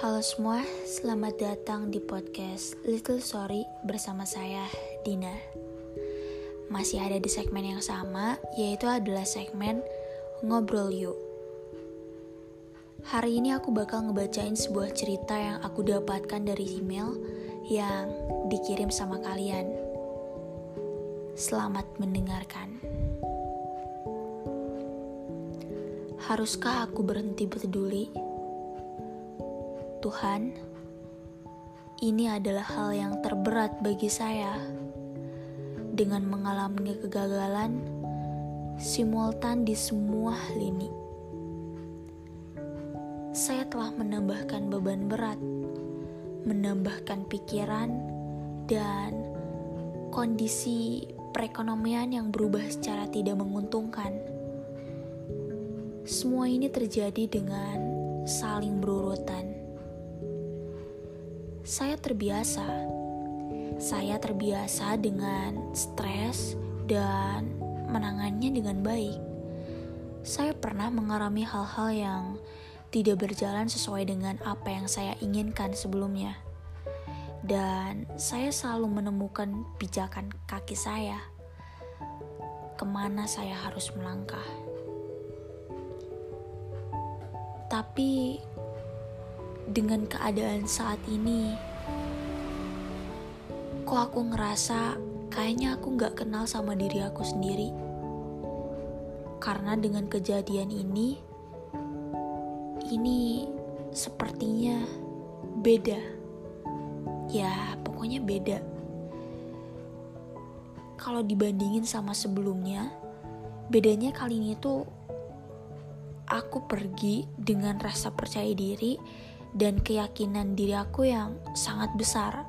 Halo semua, selamat datang di podcast Little Sorry bersama saya, Dina. Masih ada di segmen yang sama, yaitu adalah segmen Ngobrol Yuk. Hari ini aku bakal ngebacain sebuah cerita yang aku dapatkan dari email yang dikirim sama kalian. Selamat mendengarkan. Haruskah aku berhenti peduli? Tuhan, ini adalah hal yang terberat bagi saya. Dengan mengalami kegagalan simultan di semua lini, saya telah menambahkan beban berat, menambahkan pikiran, dan kondisi perekonomian yang berubah secara tidak menguntungkan. Semua ini terjadi dengan saling berurutan saya terbiasa. Saya terbiasa dengan stres dan menangannya dengan baik. Saya pernah mengalami hal-hal yang tidak berjalan sesuai dengan apa yang saya inginkan sebelumnya. Dan saya selalu menemukan pijakan kaki saya. Ke mana saya harus melangkah. Tapi dengan keadaan saat ini, kok aku ngerasa kayaknya aku gak kenal sama diri aku sendiri. Karena dengan kejadian ini, ini sepertinya beda. Ya, pokoknya beda. Kalau dibandingin sama sebelumnya, bedanya kali ini tuh aku pergi dengan rasa percaya diri dan keyakinan diri aku yang sangat besar.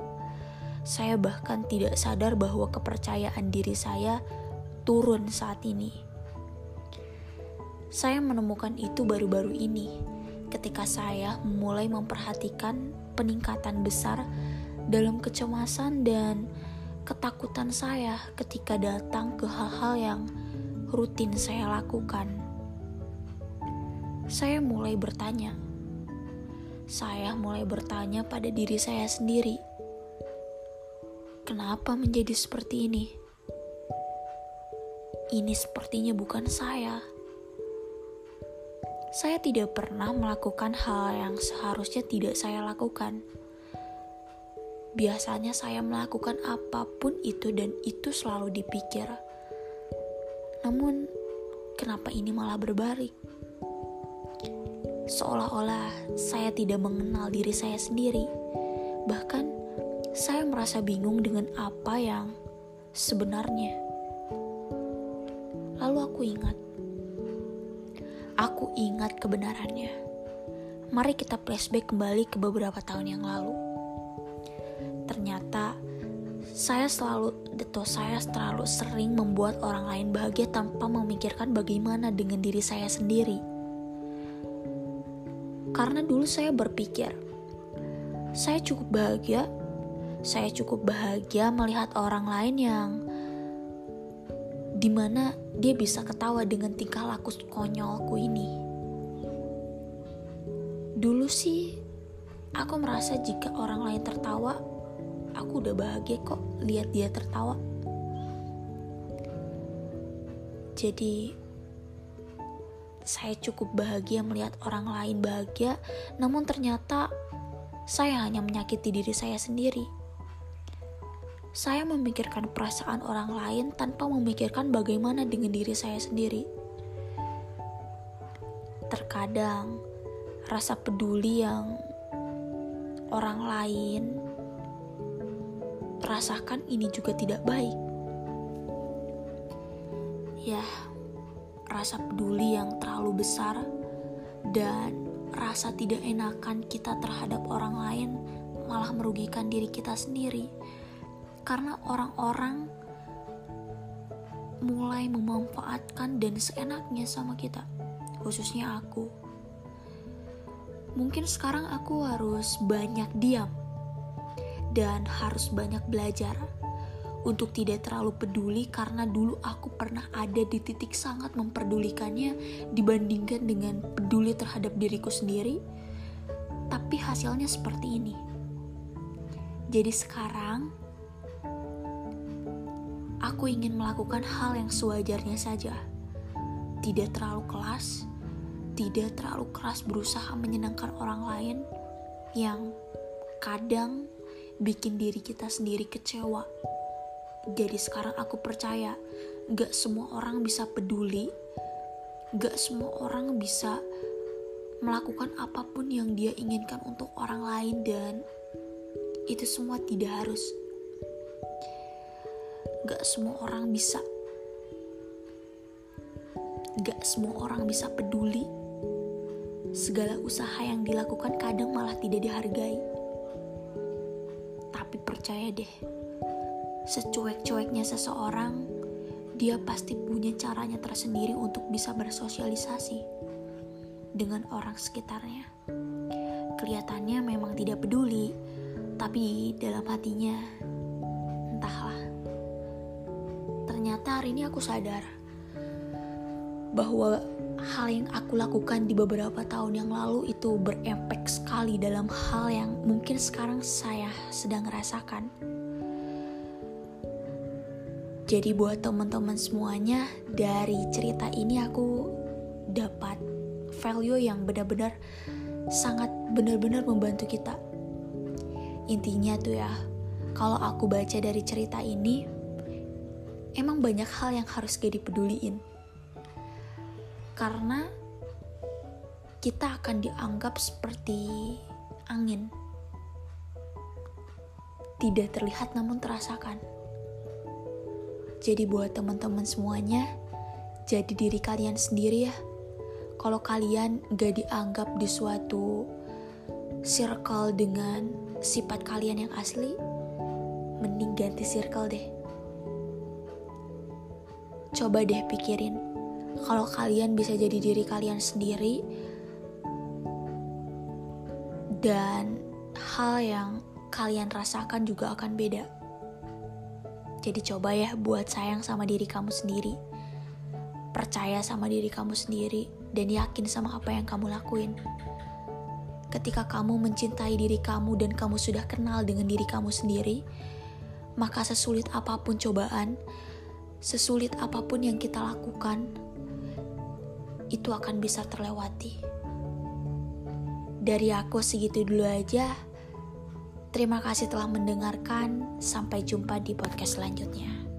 Saya bahkan tidak sadar bahwa kepercayaan diri saya turun saat ini. Saya menemukan itu baru-baru ini ketika saya mulai memperhatikan peningkatan besar dalam kecemasan dan ketakutan saya ketika datang ke hal-hal yang rutin saya lakukan. Saya mulai bertanya, saya mulai bertanya pada diri saya sendiri, kenapa menjadi seperti ini? Ini sepertinya bukan saya. Saya tidak pernah melakukan hal yang seharusnya tidak saya lakukan. Biasanya saya melakukan apa pun itu dan itu selalu dipikir. Namun, kenapa ini malah berbalik? Seolah-olah saya tidak mengenal diri saya sendiri. Bahkan, saya merasa bingung dengan apa yang sebenarnya. Lalu aku ingat, aku ingat kebenarannya. Mari kita flashback kembali ke beberapa tahun yang lalu. Ternyata saya selalu atau saya terlalu sering membuat orang lain bahagia tanpa memikirkan bagaimana dengan diri saya sendiri karena dulu saya berpikir, saya cukup bahagia, saya cukup bahagia melihat orang lain yang di mana dia bisa ketawa dengan tingkah laku konyolku ini. Dulu sih, aku merasa jika orang lain tertawa, aku udah bahagia kok lihat dia tertawa. Jadi, saya cukup bahagia melihat orang lain bahagia, namun ternyata saya hanya menyakiti diri saya sendiri. Saya memikirkan perasaan orang lain tanpa memikirkan bagaimana dengan diri saya sendiri. Terkadang rasa peduli yang orang lain rasakan ini juga tidak baik. Ya, rasa peduli yang terlalu besar dan rasa tidak enakan kita terhadap orang lain malah merugikan diri kita sendiri. Karena orang-orang mulai memanfaatkan dan seenaknya sama kita khususnya aku. Mungkin sekarang aku harus banyak diam dan harus banyak belajar untuk tidak terlalu peduli karena dulu aku pernah ada di titik sangat memperdulikannya dibandingkan dengan peduli terhadap diriku sendiri. tapi hasilnya seperti ini. Jadi sekarang aku ingin melakukan hal yang sewajarnya saja. Tidak terlalu kelas, tidak terlalu keras berusaha menyenangkan orang lain yang kadang bikin diri kita sendiri kecewa. Jadi sekarang aku percaya gak semua orang bisa peduli, gak semua orang bisa melakukan apa pun yang dia inginkan untuk orang lain dan itu semua tidak harus. Gak semua orang bisa. Gak semua orang bisa peduli. Segala usaha yang dilakukan kadang malah tidak dihargai. Tapi percaya deh, secuek-cueknya seseorang, dia pasti punya caranya tersendiri untuk bisa bersosialisasi dengan orang sekitarnya. Kelihatannya memang tidak peduli, tapi dalam hatinya, entahlah. Ternyata hari ini aku sadar bahwa hal yang aku lakukan di beberapa tahun yang lalu itu berefek sekali dalam hal yang mungkin sekarang saya sedang rasakan. Jadi buat teman-teman semuanya, dari cerita ini aku dapat value yang benar-benar sangat benar-benar membantu kita Intinya tuh ya, kalau aku baca dari cerita ini, emang banyak hal yang harus gak dipeduliin. Karena kita akan dianggap seperti angin. Tidak terlihat namun terasakan. Jadi buat teman-teman semuanya, jadi diri kalian sendiri ya. Kalau kalian gak dianggap di suatu circle dengan sifat kalian yang asli, mending ganti circle deh. Coba deh pikirin, kalau kalian bisa jadi diri kalian sendiri, dan hal yang kalian rasakan juga akan beda. Jadi coba ya buat sayang sama diri kamu sendiri. Percaya sama diri kamu sendiri dan yakin sama apa yang kamu lakuin ketika kamu mencintai diri kamu dan kamu sudah kenal dengan diri kamu sendiri, maka sesulit apa pun cobaan, sesulit apa pun yang kita lakukan, itu akan bisa terlewati. Dari aku segitu dulu aja. Terima kasih telah mendengarkan. Sampai jumpa di podcast selanjutnya.